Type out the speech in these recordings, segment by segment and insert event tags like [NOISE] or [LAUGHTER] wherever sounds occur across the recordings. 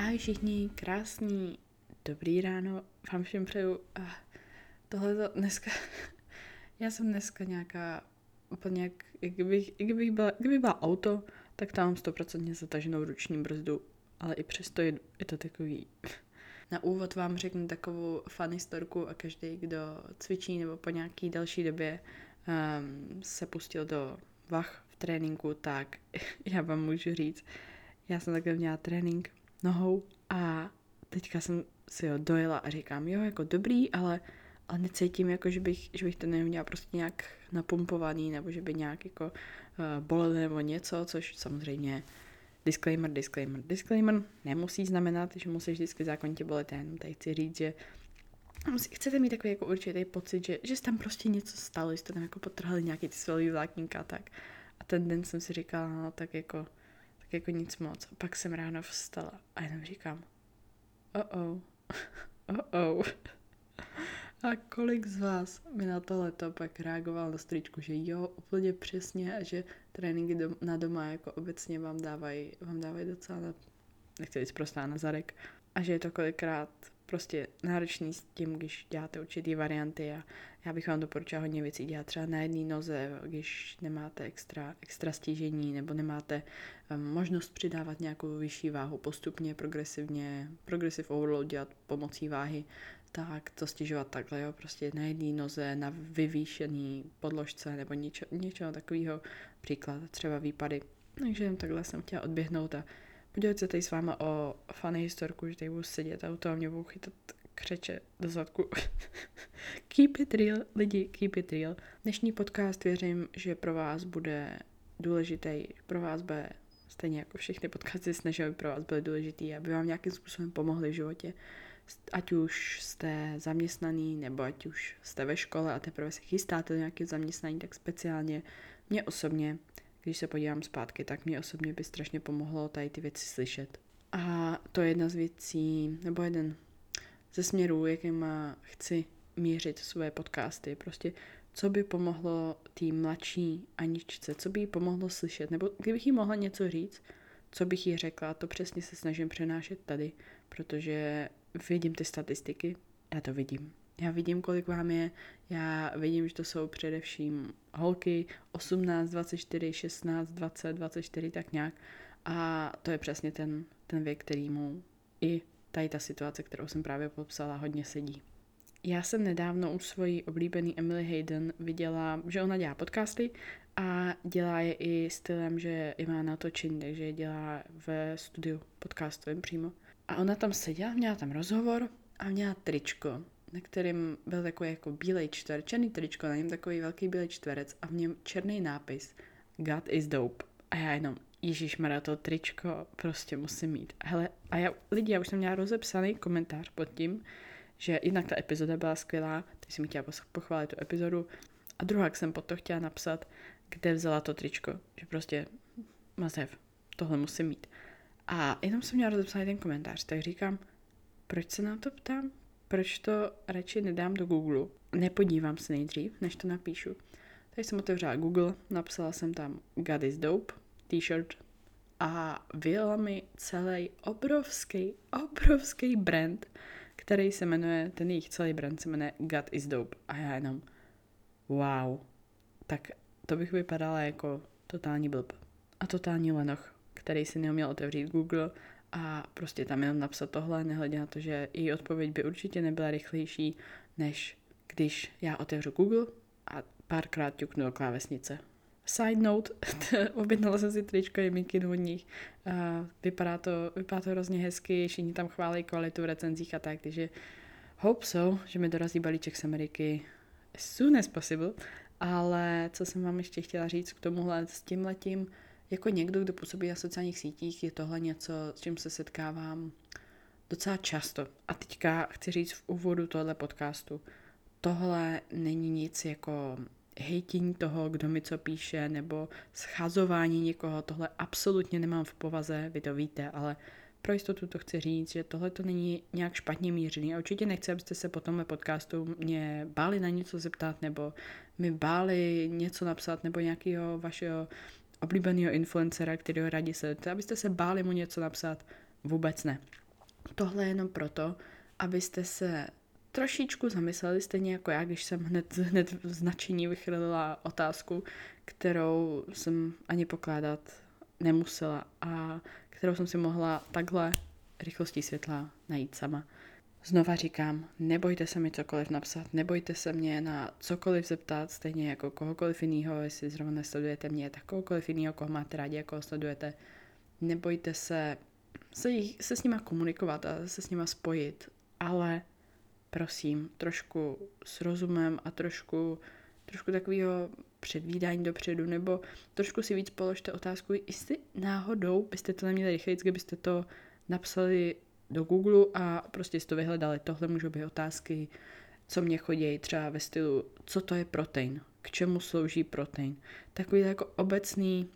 Ahoj všichni, krásný, dobrý ráno, vám všem přeju. Tohle to dneska, [LAUGHS] já jsem dneska nějaká úplně jak, jak kdybych, jak kdybych byla, kdyby byla auto, tak tam mám stoprocentně zataženou ruční brzdu, ale i přesto je, je to takový... [LAUGHS] Na úvod vám řeknu takovou funny storku a každý, kdo cvičí nebo po nějaký další době um, se pustil do vach v tréninku, tak [LAUGHS] já vám můžu říct, já jsem takhle měla trénink nohou a teďka jsem si ho dojela a říkám, jo, jako dobrý, ale, ale necítím, jako, že bych, že bych to neměla prostě nějak napumpovaný, nebo že by nějak jako uh, bolel nebo něco, což samozřejmě disclaimer, disclaimer, disclaimer, nemusí znamenat, že musíš vždycky zákonitě bolet, jenom tady chci říct, že chcete mít takový jako určitý pocit, že, že tam prostě něco stalo, že jste tam jako potrhali nějaký ty svalový vlákninka tak. A ten den jsem si říkala, no tak jako tak jako nic moc. A pak jsem ráno vstala a jenom říkám, oh oh, oh oh. A kolik z vás mi na tohleto pak reagoval na stričku, že jo, úplně přesně a že tréninky dom- na doma jako obecně vám dávají, vám dávají docela na, nechci říct prostá na zadek a že je to kolikrát prostě náročný s tím, když děláte určitý varianty a já bych vám doporučila hodně věcí dělat třeba na jedné noze, když nemáte extra, extra stížení nebo nemáte um, možnost přidávat nějakou vyšší váhu postupně, progresivně, progressive overload dělat pomocí váhy, tak to stěžovat takhle, jo, prostě na jedné noze, na vyvýšený podložce nebo něčo, něčeho takového, příklad třeba výpady. Takže takhle jsem chtěla odběhnout a podělit se tady s váma o fany historku, že tady budu sedět a u toho mě budu chytat křeče do zadku. [LAUGHS] keep it real, lidi, keep it real. Dnešní podcast věřím, že pro vás bude důležitý, pro vás bude stejně jako všechny podcasty snaží, aby pro vás byly důležitý, aby vám nějakým způsobem pomohli v životě. Ať už jste zaměstnaný, nebo ať už jste ve škole a teprve se chystáte nějaké zaměstnání, tak speciálně mě osobně když se podívám zpátky, tak mě osobně by strašně pomohlo tady ty věci slyšet. A to je jedna z věcí, nebo jeden ze směrů, jakýma chci mířit svoje podcasty. Prostě co by pomohlo té mladší Aničce, co by jí pomohlo slyšet, nebo kdybych jí mohla něco říct, co bych jí řekla, to přesně se snažím přenášet tady, protože vidím ty statistiky, já to vidím. Já vidím, kolik vám je, já vidím, že to jsou především holky 18, 24, 16, 20, 24, tak nějak. A to je přesně ten, ten věk, kterýmu i tady ta situace, kterou jsem právě popsala, hodně sedí. Já jsem nedávno u svojí oblíbený Emily Hayden viděla, že ona dělá podcasty a dělá je i stylem, že je má natočení, takže je dělá ve studiu podcastovém přímo. A ona tam seděla, měla tam rozhovor a měla tričko na kterém byl takový jako bílej čtverec, černý tričko, na něm takový velký bílej čtverec a v něm černý nápis God is dope. A já jenom, Ježíš Mara, to tričko prostě musím mít. Hele, a já, lidi, já už jsem měla rozepsaný komentář pod tím, že jednak ta epizoda byla skvělá, teď jsem chtěla pochválit tu epizodu, a druhá jsem pod to chtěla napsat, kde vzala to tričko, že prostě mazev, tohle musím mít. A jenom jsem měla rozepsaný ten komentář, tak říkám, proč se na to ptám? Proč to radši nedám do Google. Nepodívám se nejdřív, než to napíšu. Takže jsem otevřela Google, napsala jsem tam God is dope, t-shirt a vyjela mi celý obrovský, obrovský brand, který se jmenuje, ten jejich celý brand se jmenuje God is dope. A já jenom, wow, tak to bych vypadala jako totální blb a totální lenoch, který si neuměl otevřít Google a prostě tam jenom napsat tohle, nehledě na to, že její odpověď by určitě nebyla rychlejší, než když já otevřu Google a párkrát ťuknu do klávesnice. Side note, [LAUGHS] objednala jsem si tričko je mikinu od nich. Vypadá, to, vypadá to hrozně hezky, všichni tam chválí kvalitu v recenzích a tak, takže hope so, že mi dorazí balíček z Ameriky as soon as possible. Ale co jsem vám ještě chtěla říct k tomuhle s tím letím, jako někdo, kdo působí na sociálních sítích, je tohle něco, s čím se setkávám docela často. A teďka chci říct v úvodu tohle podcastu, tohle není nic jako hejtění toho, kdo mi co píše, nebo schazování někoho, tohle absolutně nemám v povaze, vy to víte, ale pro jistotu to chci říct, že tohle to není nějak špatně mířený. A určitě nechci, abyste se po tomhle podcastu mě báli na něco zeptat, nebo mi báli něco napsat, nebo nějakého vašeho oblíbeného influencera, kterého rádi sledujete, abyste se báli mu něco napsat, vůbec ne. tohle je jenom proto, abyste se trošičku zamysleli, stejně jako já, když jsem hned, hned v značení vychrlila otázku, kterou jsem ani pokládat nemusela a kterou jsem si mohla takhle rychlostí světla najít sama. Znova říkám, nebojte se mi cokoliv napsat, nebojte se mě na cokoliv zeptat, stejně jako kohokoliv jiného, jestli zrovna nesledujete mě, tak kohokoliv jiného, koho máte rádi, jako sledujete. Nebojte se se, jich, se s nima komunikovat a se s nima spojit, ale prosím, trošku s rozumem a trošku, trošku takového předvídání dopředu, nebo trošku si víc položte otázku, jestli náhodou byste to neměli rychleji, kdybyste to napsali do Google a prostě si to vyhledali. Tohle můžou být otázky, co mě chodí třeba ve stylu, co to je protein, k čemu slouží protein. Takový jako obecný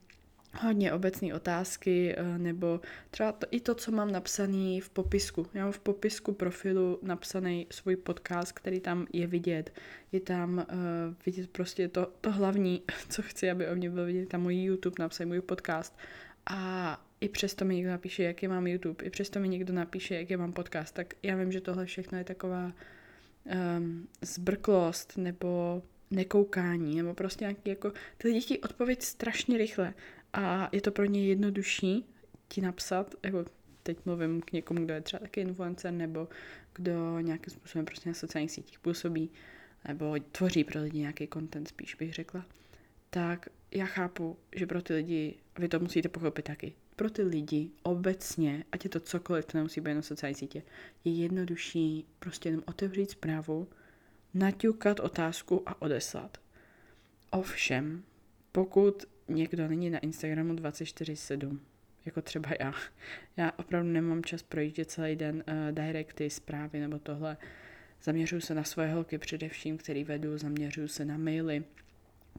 hodně obecné otázky, eh, nebo třeba to, i to, co mám napsaný v popisku. Já mám v popisku profilu napsaný svůj podcast, který tam je vidět. Je tam uh, vidět prostě to, to hlavní, [LAUGHS] co chci, aby o mě bylo vidět, tam můj YouTube napsaný, můj podcast. A i přesto mi někdo napíše, jaký mám YouTube, i přesto mi někdo napíše, jaký mám podcast, tak já vím, že tohle všechno je taková um, zbrklost nebo nekoukání, nebo prostě nějaký jako, ty lidi chtějí odpověď strašně rychle a je to pro ně jednodušší ti napsat, jako teď mluvím k někomu, kdo je třeba taky influencer, nebo kdo nějakým způsobem prostě na sociálních sítích působí, nebo tvoří pro lidi nějaký content, spíš bych řekla, tak já chápu, že pro ty lidi, vy to musíte pochopit taky, pro ty lidi obecně, ať je to cokoliv, to nemusí být na sociální sítě, je jednodušší prostě jenom otevřít zprávu, naťukat otázku a odeslat. Ovšem, pokud někdo není na Instagramu 24-7, jako třeba já. Já opravdu nemám čas projíždět celý den uh, directy, zprávy nebo tohle. Zaměřuju se na svoje holky především, který vedu, zaměřuju se na maily,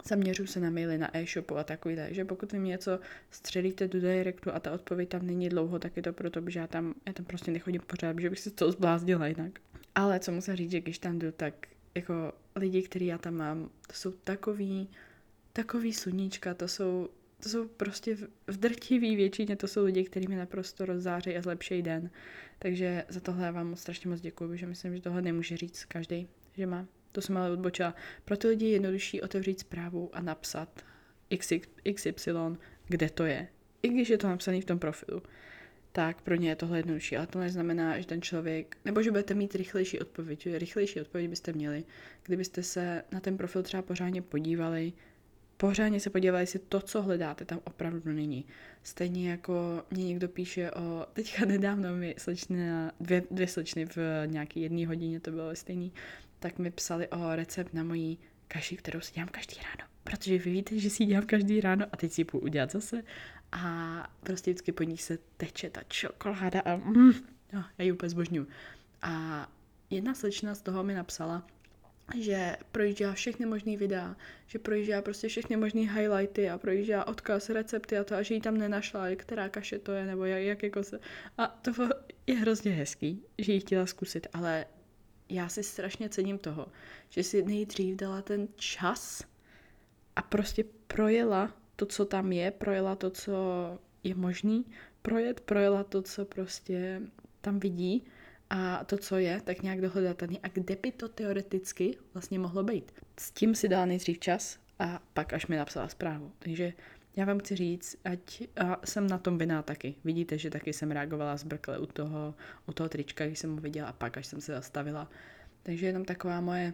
zaměřuju se na maily na e-shopu a takový, že pokud vy mi něco střelíte do directu a ta odpověď tam není dlouho, tak je to proto, že já tam, já tam prostě nechodím pořád, že bych se to zblázdila jinak. Ale co musím říct, že když tam jdu, tak jako lidi, který já tam mám, to jsou takový, takový sluníčka, to jsou, to jsou prostě v, drtivý většině, to jsou lidi, kteří mi naprosto rozzáří a zlepší den. Takže za tohle já vám strašně moc děkuji, protože myslím, že tohle nemůže říct každý, že má. To jsem ale odbočila. Pro ty lidi je jednodušší otevřít zprávu a napsat XY, kde to je. I když je to napsané v tom profilu tak pro ně je tohle jednodušší. Ale to neznamená, že ten člověk, nebo že budete mít rychlejší odpověď. Že rychlejší odpověď byste měli, kdybyste se na ten profil třeba pořádně podívali, pořádně se podívali, jestli to, co hledáte, tam opravdu není. Stejně jako mě někdo píše o, teďka nedávno mi slečny, dvě, dvě slečny v nějaký jedné hodině, to bylo stejný, tak mi psali o recept na mojí kaši, kterou si dělám každý ráno. Protože vy víte, že si ji dělám každý ráno a teď si ji půjdu udělat zase. A prostě vždycky po ní se teče ta čokoláda a mm, no, já ji úplně zbožňuju. A jedna slečna z toho mi napsala, že projížděla všechny možné videa, že projížděla prostě všechny možné highlighty a projížděla odkaz, recepty a to, a že jí tam nenašla, která kaše to je, nebo jak, jak jako se... A to je hrozně hezký, že jí chtěla zkusit, ale já si strašně cením toho, že si nejdřív dala ten čas a prostě projela to, co tam je, projela to, co je možný projet, projela to, co prostě tam vidí a to, co je, tak nějak dohledatelný. A kde by to teoreticky vlastně mohlo být? S tím si dala nejdřív čas a pak až mi napsala zprávu. Takže já vám chci říct, ať a jsem na tom viná taky. Vidíte, že taky jsem reagovala zbrkle u toho, u toho trička, když jsem ho viděla a pak, až jsem se zastavila. Takže jenom taková moje,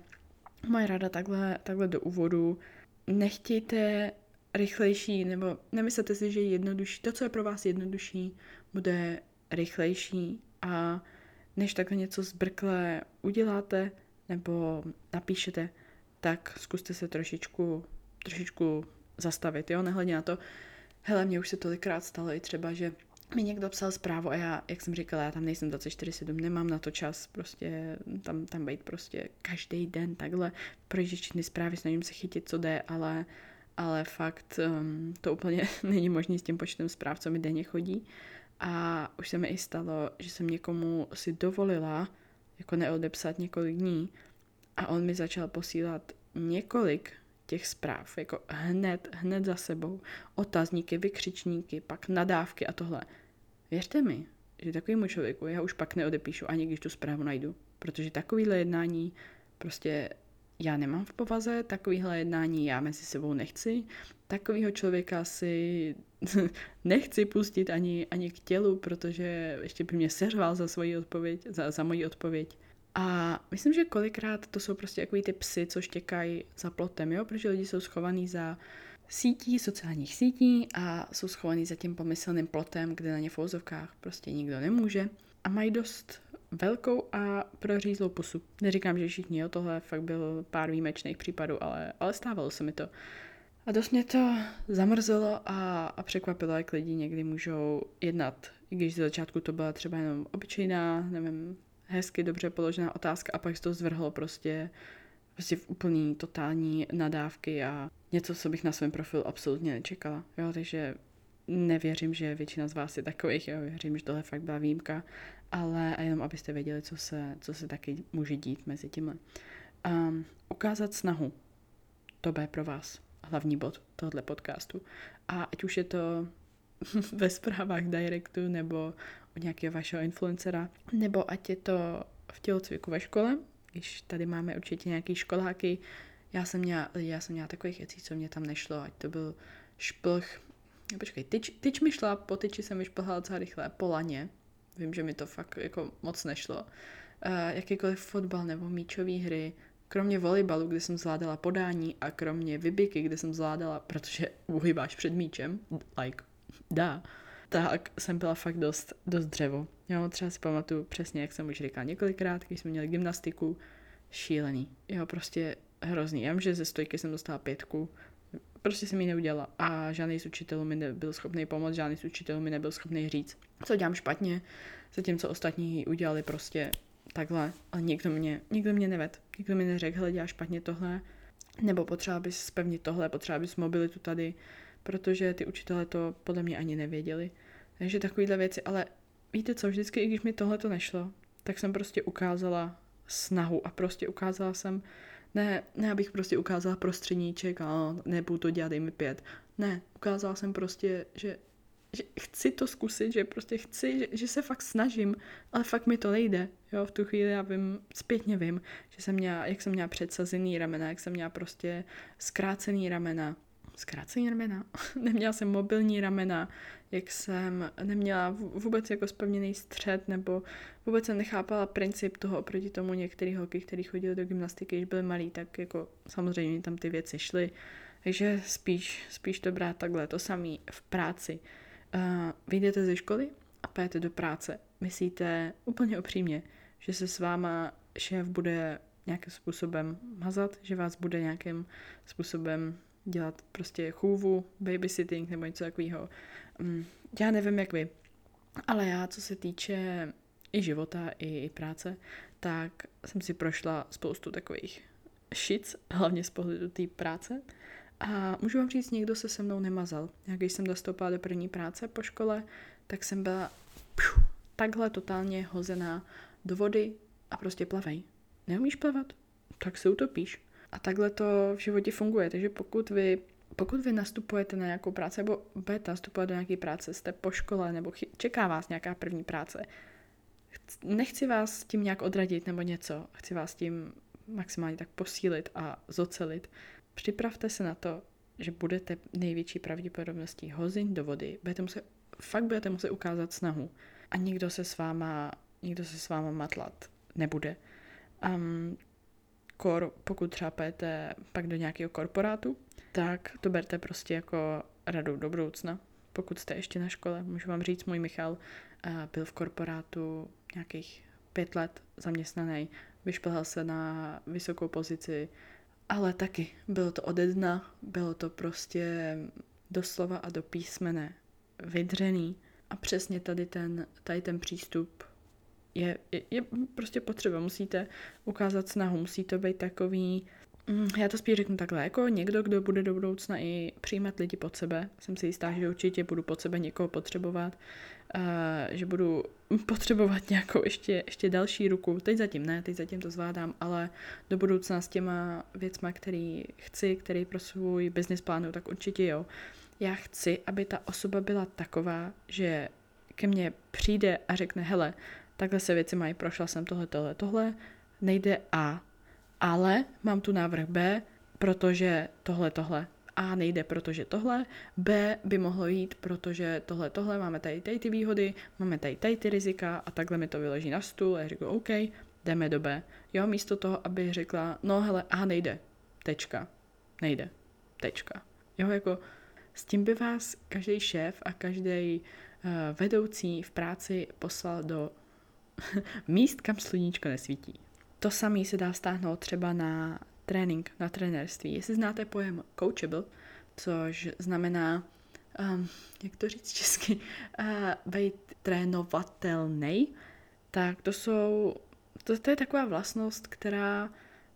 moje rada takhle, takhle do úvodu. Nechtějte rychlejší, nebo nemyslete si, že je jednodušší. To, co je pro vás jednodušší, bude rychlejší a než takhle něco zbrkle uděláte nebo napíšete, tak zkuste se trošičku, trošičku zastavit, jo, nehledě na to, hele, mně už se tolikrát stalo i třeba, že mi někdo psal zprávu a já, jak jsem říkala, já tam nejsem 24-7, nemám na to čas prostě tam, tam být prostě každý den takhle, projíždět všechny zprávy, snažím se chytit, co jde, ale, ale fakt um, to úplně [LAUGHS] není možné s tím počtem zpráv, co mi denně chodí. A už se mi i stalo, že jsem někomu si dovolila jako neodepsat několik dní a on mi začal posílat několik těch zpráv, jako hned, hned za sebou, otazníky, vykřičníky, pak nadávky a tohle. Věřte mi, že takovému člověku já už pak neodepíšu, ani když tu zprávu najdu. Protože takovýhle jednání prostě já nemám v povaze, takovýhle jednání já mezi sebou nechci, takovýho člověka si [LAUGHS] nechci pustit ani, ani k tělu, protože ještě by mě seřval za svoji odpověď, za, za moji odpověď. A myslím, že kolikrát to jsou prostě takový ty psy, co štěkají za plotem, jo? protože lidi jsou schovaní za sítí, sociálních sítí a jsou schovaní za tím pomyslným plotem, kde na ně v úzovkách prostě nikdo nemůže a mají dost velkou a prořízlou pusu. Neříkám, že všichni, jo, tohle fakt byl pár výjimečných případů, ale, ale stávalo se mi to. A dost mě to zamrzelo a, a překvapilo, jak lidi někdy můžou jednat, i když z začátku to byla třeba jenom obyčejná, nevím, hezky dobře položená otázka a pak se to zvrhlo prostě, prostě v úplný totální nadávky a něco, co bych na svém profilu absolutně nečekala. Jo, takže nevěřím, že většina z vás je takových, jo, věřím, že tohle fakt byla výjimka, ale a jenom abyste věděli, co se, co se taky může dít mezi tímhle. Um, ukázat snahu. To bude pro vás hlavní bod tohoto podcastu. A ať už je to [LAUGHS] ve zprávách directu nebo nějakého vašeho influencera, nebo ať je to v tělocviku ve škole, když tady máme určitě nějaký školáky, já jsem měla, já jsem měla takových věcí, co mě tam nešlo, ať to byl šplch, počkej, tyč, tyč mi šla, po tyči jsem vyšplhala docela rychle, po laně, vím, že mi to fakt jako moc nešlo, uh, jakýkoliv fotbal nebo míčové hry, kromě volejbalu, kde jsem zvládala podání a kromě vybiky, kde jsem zvládala, protože uhybáš před míčem, like, dá, tak jsem byla fakt dost, dost dřevo. Jo, třeba si pamatuju přesně, jak jsem už říkala několikrát, když jsme měli gymnastiku, šílený. Jo, prostě hrozný. Já vím, že ze stojky jsem dostala pětku, prostě jsem ji neudělala a žádný z učitelů mi nebyl schopný pomoct, žádný z učitelů mi nebyl schopný říct, co dělám špatně, zatímco ostatní udělali prostě takhle, ale nikdo mě, nikdo mě neved, nikdo mi neřekl, hele, děláš špatně tohle, nebo potřeba bys spevnit tohle, potřeba bys mobilitu tady, protože ty učitelé to podle mě ani nevěděli. Takže takovýhle věci, ale víte co, vždycky, i když mi tohle to nešlo, tak jsem prostě ukázala snahu a prostě ukázala jsem, ne, ne abych prostě ukázala prostředníček a nebudu to dělat, dej mi pět. Ne, ukázala jsem prostě, že, že chci to zkusit, že prostě chci, že, že se fakt snažím, ale fakt mi to nejde. Jo, v tu chvíli já vím, zpětně vím, že jsem měla, jak jsem měla předsazený ramena, jak jsem měla prostě zkrácený ramena, zkrácený ramena, [LAUGHS] neměla jsem mobilní ramena, jak jsem neměla vůbec jako spevněný střed, nebo vůbec jsem nechápala princip toho oproti tomu některý holky, který chodili do gymnastiky, když byli malí, tak jako samozřejmě tam ty věci šly. Takže spíš, spíš to brát takhle, to samé v práci. Uh, vyjdete ze školy a pojete do práce. Myslíte úplně upřímně, že se s váma šéf bude nějakým způsobem mazat, že vás bude nějakým způsobem dělat prostě chůvu, babysitting nebo něco takového. Mm, já nevím, jak vy, ale já, co se týče i života, i, práce, tak jsem si prošla spoustu takových šic, hlavně z pohledu té práce. A můžu vám říct, někdo se se mnou nemazal. Já když jsem dostoupila do první práce po škole, tak jsem byla pšu, takhle totálně hozená do vody a prostě plavej. Neumíš plavat? Tak se utopíš. A takhle to v životě funguje. Takže pokud vy, pokud vy nastupujete na nějakou práci, nebo budete nastupovat do nějaké práce, jste po škole, nebo čeká vás nějaká první práce, nechci vás tím nějak odradit nebo něco, chci vás tím maximálně tak posílit a zocelit. Připravte se na to, že budete největší pravděpodobností hozin do vody, budete muset, fakt budete muset ukázat snahu a nikdo se s váma, nikdo se s váma matlat nebude. Um, kor, pokud třeba pojete pak do nějakého korporátu, tak to berte prostě jako radu do budoucna. Pokud jste ještě na škole, můžu vám říct, můj Michal eh, byl v korporátu nějakých pět let zaměstnaný, vyšplhal se na vysokou pozici, ale taky bylo to ode dna, bylo to prostě doslova a do písmene vydřený. A přesně tady ten, tady ten přístup je, je, prostě potřeba. Musíte ukázat snahu, musí to být takový, mm, já to spíš řeknu takhle, jako někdo, kdo bude do budoucna i přijímat lidi pod sebe. Jsem si jistá, že určitě budu pod sebe někoho potřebovat, uh, že budu [LAUGHS] potřebovat nějakou ještě, ještě další ruku. Teď zatím ne, teď zatím to zvládám, ale do budoucna s těma věcma, který chci, který pro svůj business plánu, tak určitě jo. Já chci, aby ta osoba byla taková, že ke mně přijde a řekne, hele, takhle se věci mají, prošla jsem tohle, tohle, tohle, nejde A, ale mám tu návrh B, protože tohle, tohle. A nejde, protože tohle, B by mohlo jít, protože tohle, tohle, máme tady, tady ty výhody, máme tady, tady ty rizika a takhle mi to vyleží na stůl a já řeknu, OK, jdeme do B. Jo, místo toho, aby řekla, no hele, A nejde, tečka, nejde, tečka. Jo, jako s tím by vás každý šéf a každý uh, vedoucí v práci poslal do [LAUGHS] míst, kam sluníčko nesvítí. To samé se dá stáhnout třeba na trénink, na trenérství. Jestli znáte pojem coachable, což znamená, um, jak to říct česky, uh, být trénovatelný, tak to jsou, to, to je taková vlastnost, která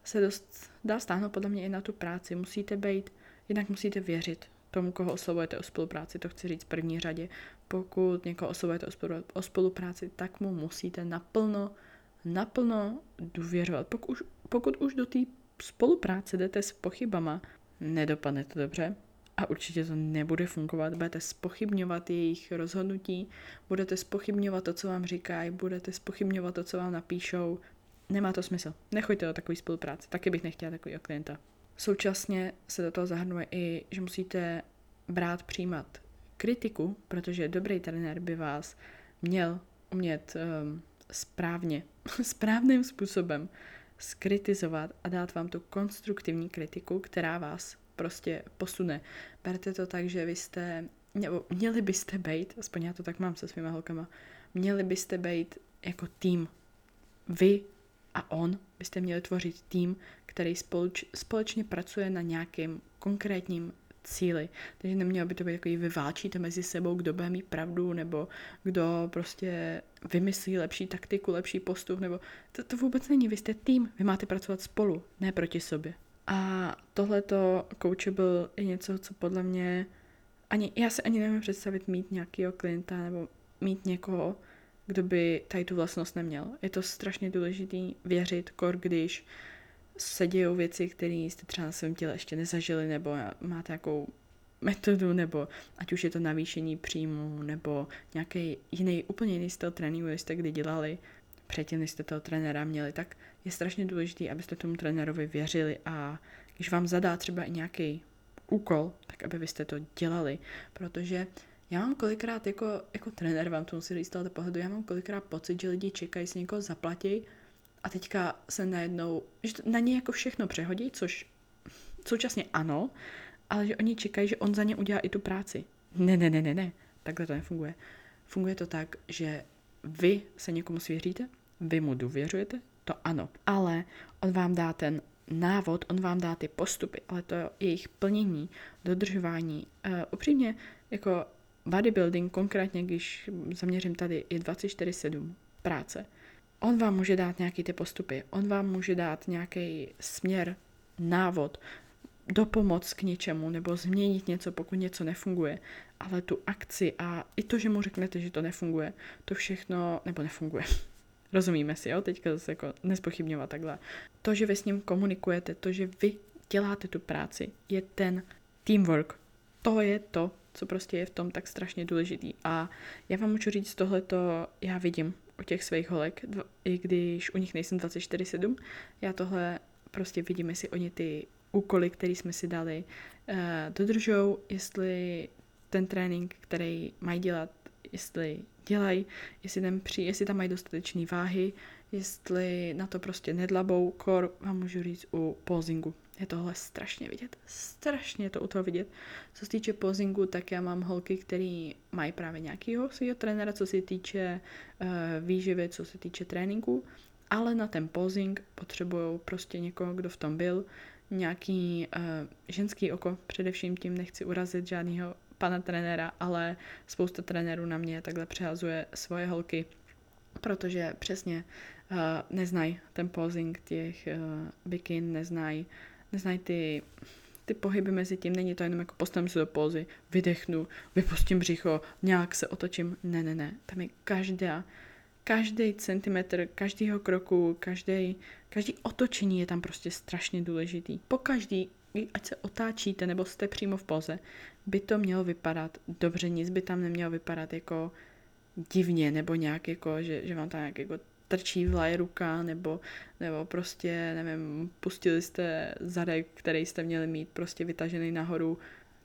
se dost dá stáhnout podle mě i na tu práci. Musíte být, jednak musíte věřit tomu, koho oslovujete o spolupráci, to chci říct v první řadě. Pokud někoho oslovujete o spolupráci, tak mu musíte naplno, naplno důvěřovat. Pokud už, pokud už do té spolupráce jdete s pochybama, nedopadne to dobře a určitě to nebude fungovat. Budete spochybňovat jejich rozhodnutí, budete spochybňovat to, co vám říkají, budete spochybňovat to, co vám napíšou. Nemá to smysl. Nechoďte do takové spolupráce. Taky bych nechtěla takového klienta. Současně se do toho zahrnuje i, že musíte brát, přijímat kritiku, protože dobrý trenér by vás měl umět um, správně, [LAUGHS] správným způsobem skritizovat a dát vám tu konstruktivní kritiku, která vás prostě posune. Berte to tak, že vy jste, nebo měli byste být, aspoň já to tak mám se svýma holkama, měli byste být jako tým. Vy a on byste měli tvořit tým, který spoluč, společně pracuje na nějakém konkrétním cíli. Takže nemělo by to být takový, vy válčíte mezi sebou, kdo bude mít pravdu, nebo kdo prostě vymyslí lepší taktiku, lepší postup, nebo to, to vůbec není, vy jste tým, vy máte pracovat spolu, ne proti sobě. A tohleto coachable je něco, co podle mě ani, já se ani nevím představit mít nějakého klienta nebo mít někoho, kdo by tady tu vlastnost neměl. Je to strašně důležitý věřit, kor když se dějou věci, které jste třeba na svém těle ještě nezažili, nebo máte nějakou metodu, nebo ať už je to navýšení příjmu, nebo nějaký jiný, úplně jiný styl tréninku, jste kdy dělali předtím, než jste toho trenéra měli, tak je strašně důležité, abyste tomu trenérovi věřili. A když vám zadá třeba i nějaký úkol, tak aby vy jste to dělali, protože já mám kolikrát jako, jako trenér, vám to musím říct z pohledu, já mám kolikrát pocit, že lidi čekají si někoho zaplatí a teďka se najednou, že na ně jako všechno přehodí, což současně ano, ale že oni čekají, že on za ně udělá i tu práci. Ne, ne, ne, ne, ne, takhle to nefunguje. Funguje to tak, že vy se někomu svěříte, vy mu důvěřujete, to ano, ale on vám dá ten návod, on vám dá ty postupy, ale to je jejich plnění, dodržování. Uh, upřímně, jako bodybuilding, konkrétně, když zaměřím tady, je 24-7 práce. On vám může dát nějaký ty postupy, on vám může dát nějaký směr, návod, dopomoc k něčemu nebo změnit něco, pokud něco nefunguje. Ale tu akci a i to, že mu řeknete, že to nefunguje, to všechno, nebo nefunguje. [LAUGHS] Rozumíme si, jo? Teďka zase jako nespochybňovat takhle. To, že vy s ním komunikujete, to, že vy děláte tu práci, je ten teamwork. To je to, co prostě je v tom tak strašně důležitý. A já vám můžu říct, tohleto já vidím u těch svých holek, i když u nich nejsem 24-7, já tohle prostě vidím, jestli oni ty úkoly, které jsme si dali, uh, dodržou, jestli ten trénink, který mají dělat, jestli dělají, jestli tam, při, jestli tam mají dostatečné váhy, jestli na to prostě nedlabou, kor vám můžu říct u posingu. Je tohle strašně vidět, strašně to u toho vidět. Co se týče posingu, tak já mám holky, které mají právě nějakého svého trenéra, co se týče uh, výživy, co se týče tréninku, ale na ten posing potřebují prostě někoho, kdo v tom byl, nějaký uh, ženský oko, především tím nechci urazit žádného pana trenéra, ale spousta trenérů na mě takhle přehazuje svoje holky, protože přesně uh, neznají ten posing těch uh, bikin, neznají neznají ty, ty pohyby mezi tím, není to jenom jako postavím se do pózy, vydechnu, vypustím břicho, nějak se otočím, ne, ne, ne, tam je každá, každý centimetr, každýho kroku, každý, každý otočení je tam prostě strašně důležitý. Po každý, ať se otáčíte nebo jste přímo v poze, by to mělo vypadat dobře, nic by tam nemělo vypadat jako divně, nebo nějak jako, že, že vám tam nějak jako trčí vlaje ruka, nebo, nebo prostě, nevím, pustili jste zadek, který jste měli mít prostě vytažený nahoru,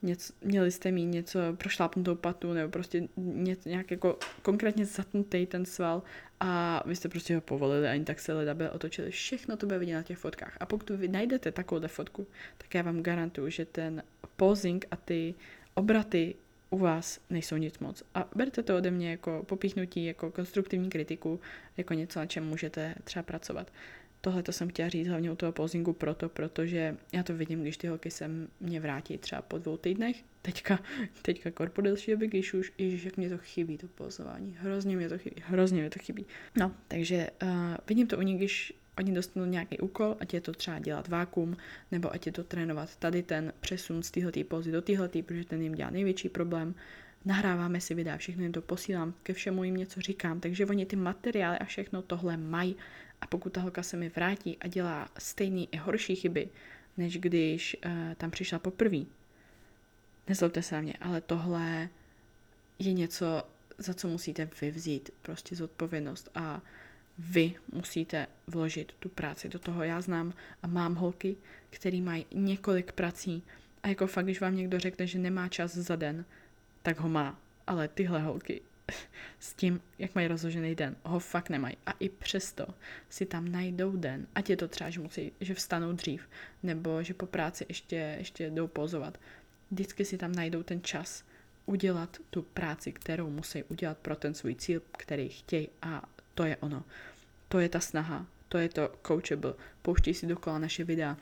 něco, měli jste mít něco prošlápnutou patu, nebo prostě něco, nějak jako konkrétně zatnutý ten sval a vy jste prostě ho povolili, ani tak se leda otočili. Všechno to bude vidět na těch fotkách. A pokud vy najdete takovou fotku, tak já vám garantuju, že ten posing a ty obraty u vás nejsou nic moc. A berte to ode mě jako popíchnutí, jako konstruktivní kritiku, jako něco, na čem můžete třeba pracovat. Tohle to jsem chtěla říct hlavně u toho pozingu proto, protože já to vidím, když ty holky se mě vrátí třeba po dvou týdnech, teďka, teďka korpo delší doby, když už, ježiš, jak mě to chybí, to pozování, hrozně mě to chybí, hrozně mě to chybí. No, takže uh, vidím to u nich, když oni dostanou nějaký úkol, ať je to třeba dělat vákum, nebo ať je to trénovat tady ten přesun z téhle pózy do téhle, protože ten jim dělá největší problém. Nahráváme si videa, všechno jim to posílám, ke všemu jim něco říkám, takže oni ty materiály a všechno tohle mají. A pokud ta holka se mi vrátí a dělá stejný i horší chyby, než když uh, tam přišla poprvé, nezlobte se na mě, ale tohle je něco, za co musíte vyvzít prostě zodpovědnost a vy musíte vložit tu práci do toho. Já znám a mám holky, který mají několik prací a jako fakt, když vám někdo řekne, že nemá čas za den, tak ho má. Ale tyhle holky [LAUGHS] s tím, jak mají rozložený den, ho fakt nemají. A i přesto si tam najdou den, ať je to třeba, že musí, že vstanou dřív, nebo že po práci ještě, ještě jdou pozovat. Vždycky si tam najdou ten čas udělat tu práci, kterou musí udělat pro ten svůj cíl, který chtějí a to je ono. To je ta snaha, to je to coachable. Pouští si dokola naše videa,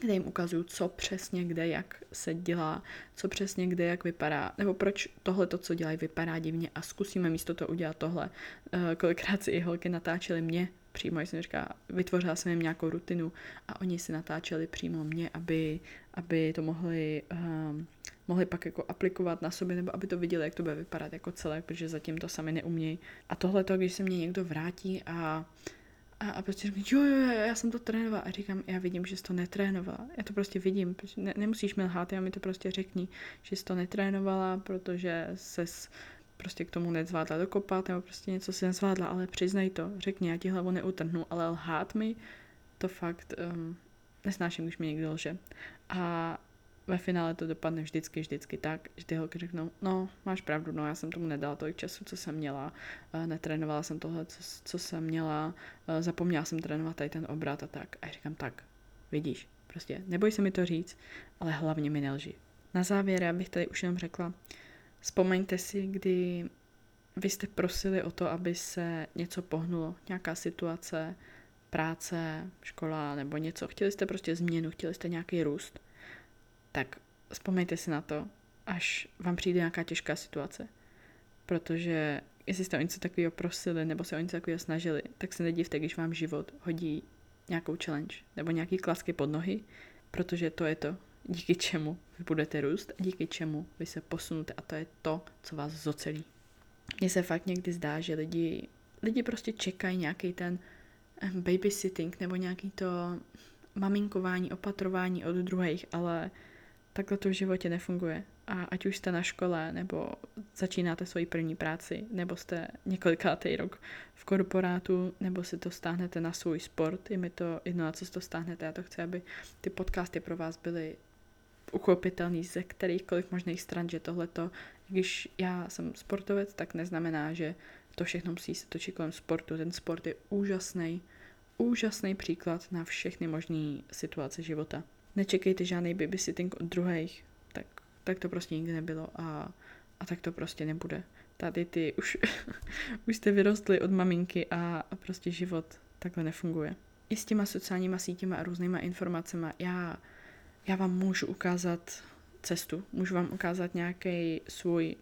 kde jim ukazuju, co přesně kde, jak se dělá, co přesně kde, jak vypadá, nebo proč tohle to, co dělají, vypadá divně a zkusíme místo to udělat tohle. Uh, kolikrát si i holky natáčely mě přímo, jsem říká, vytvořila jsem jim nějakou rutinu a oni si natáčeli přímo mě, aby, aby to mohli, um, mohli pak jako aplikovat na sobě, nebo aby to viděli, jak to bude vypadat jako celé, protože zatím to sami neumějí. A tohle to, když se mě někdo vrátí a a, a prostě říkám, jo, jo, jo, já jsem to trénovala. A říkám, já vidím, že jsi to netrénovala. Já to prostě vidím. Ne, nemusíš mi lhát, já mi to prostě řekni, že jsi to netrénovala, protože ses prostě k tomu nezvládla dokopat, nebo prostě něco si nezvládla, ale přiznej to, řekni, já ti hlavu neutrhnu, ale lhát mi, to fakt um, nesnáším, když mi někdo lže. A ve finále to dopadne vždycky, vždycky tak, že ty holky řeknou, no, máš pravdu, no, já jsem tomu nedala tolik času, co jsem měla, netrénovala jsem tohle, co, co jsem měla, zapomněla jsem trénovat tady ten obrat a tak. A já říkám, tak, vidíš, prostě neboj se mi to říct, ale hlavně mi nelži. Na závěr bych tady už jenom řekla, Vzpomeňte si, kdy vy jste prosili o to, aby se něco pohnulo, nějaká situace, práce, škola nebo něco. Chtěli jste prostě změnu, chtěli jste nějaký růst. Tak vzpomeňte si na to, až vám přijde nějaká těžká situace. Protože jestli jste o něco takového prosili nebo se o něco takového snažili, tak se nedivte, když vám život hodí nějakou challenge nebo nějaký klasky pod nohy, protože to je to, díky čemu vy budete růst a díky čemu vy se posunete a to je to, co vás zocelí. Mně se fakt někdy zdá, že lidi, lidi prostě čekají nějaký ten eh, babysitting nebo nějaký to maminkování, opatrování od druhých, ale takhle to v životě nefunguje. A ať už jste na škole, nebo začínáte svoji první práci, nebo jste několikátý rok v korporátu, nebo si to stáhnete na svůj sport, je mi to jedno, na co si to stáhnete. Já to chci, aby ty podcasty pro vás byly uchopitelný ze kterýchkoliv možných stran, že tohleto, když já jsem sportovec, tak neznamená, že to všechno musí se točit kolem sportu. Ten sport je úžasný, úžasný příklad na všechny možné situace života. Nečekejte žádný babysitting od druhých, tak, tak to prostě nikdy nebylo a, a tak to prostě nebude. Tady ty už, [LAUGHS] už jste vyrostli od maminky a, a prostě život takhle nefunguje. I s těma sociálníma sítěma a různýma informacemi. Já já vám můžu ukázat cestu, můžu vám ukázat nějaký svůj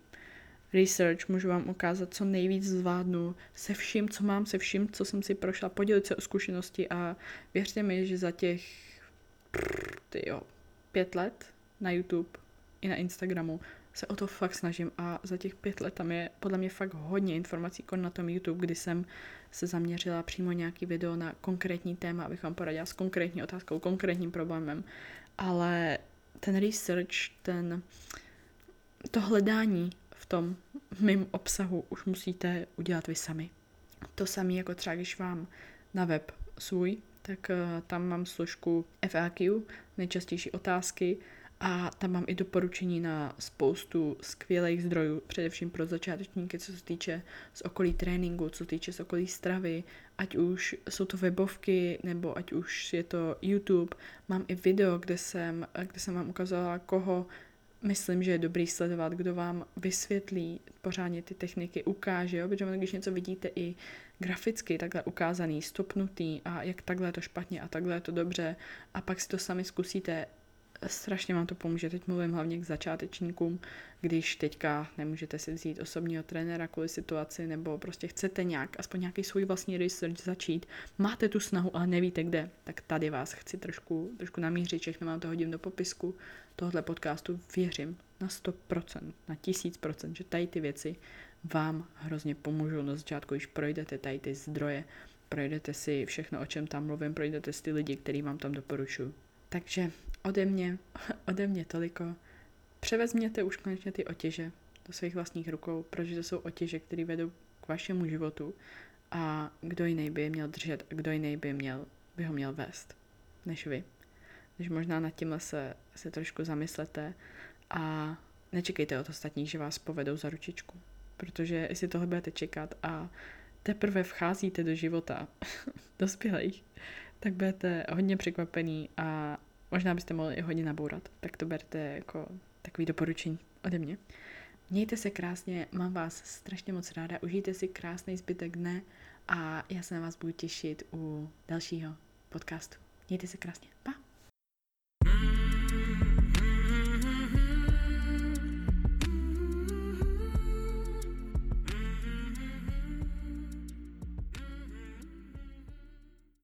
research, můžu vám ukázat, co nejvíc zvládnu se vším, co mám, se vším, co jsem si prošla, podělit se o zkušenosti a věřte mi, že za těch tyjo, pět let na YouTube i na Instagramu se o to fakt snažím a za těch pět let tam je podle mě fakt hodně informací, jako na tom YouTube, kdy jsem se zaměřila přímo nějaký video na konkrétní téma, abych vám poradila s konkrétní otázkou, konkrétním problémem ale ten research, ten, to hledání v tom mým obsahu už musíte udělat vy sami. To samé jako třeba, když vám na web svůj, tak uh, tam mám složku FAQ, nejčastější otázky, a tam mám i doporučení na spoustu skvělých zdrojů, především pro začátečníky, co se týče z okolí tréninku, co se týče z okolí stravy, ať už jsou to webovky, nebo ať už je to YouTube. Mám i video, kde jsem, kde jsem vám ukazovala, koho myslím, že je dobrý sledovat, kdo vám vysvětlí pořádně ty techniky, ukáže, jo? protože když něco vidíte i graficky takhle ukázaný, stopnutý a jak takhle je to špatně a takhle je to dobře a pak si to sami zkusíte strašně vám to pomůže. Teď mluvím hlavně k začátečníkům, když teďka nemůžete si vzít osobního trenéra kvůli situaci, nebo prostě chcete nějak, aspoň nějaký svůj vlastní research začít, máte tu snahu, ale nevíte kde, tak tady vás chci trošku, trošku namířit, všechno vám to hodím do popisku tohohle podcastu. Věřím na 100%, na 1000%, že tady ty věci vám hrozně pomůžou na začátku, když projdete tady ty zdroje, projdete si všechno, o čem tam mluvím, projdete si ty lidi, který vám tam doporučuji. Takže ode mě, [LAUGHS] ode mě toliko. Převezměte už konečně ty otěže do svých vlastních rukou, protože to jsou otěže, které vedou k vašemu životu a kdo jiný by je měl držet a kdo jiný by, měl, by ho měl vést, než vy. Takže možná nad tímhle se, se trošku zamyslete a nečekejte od ostatních, že vás povedou za ručičku. Protože jestli tohle budete čekat a teprve vcházíte do života [LAUGHS] dospělých, tak budete hodně překvapený a možná byste mohli i hodně nabourat. Tak to berte jako takový doporučení ode mě. Mějte se krásně, mám vás strašně moc ráda, užijte si krásný zbytek dne a já se na vás budu těšit u dalšího podcastu. Mějte se krásně. Pa!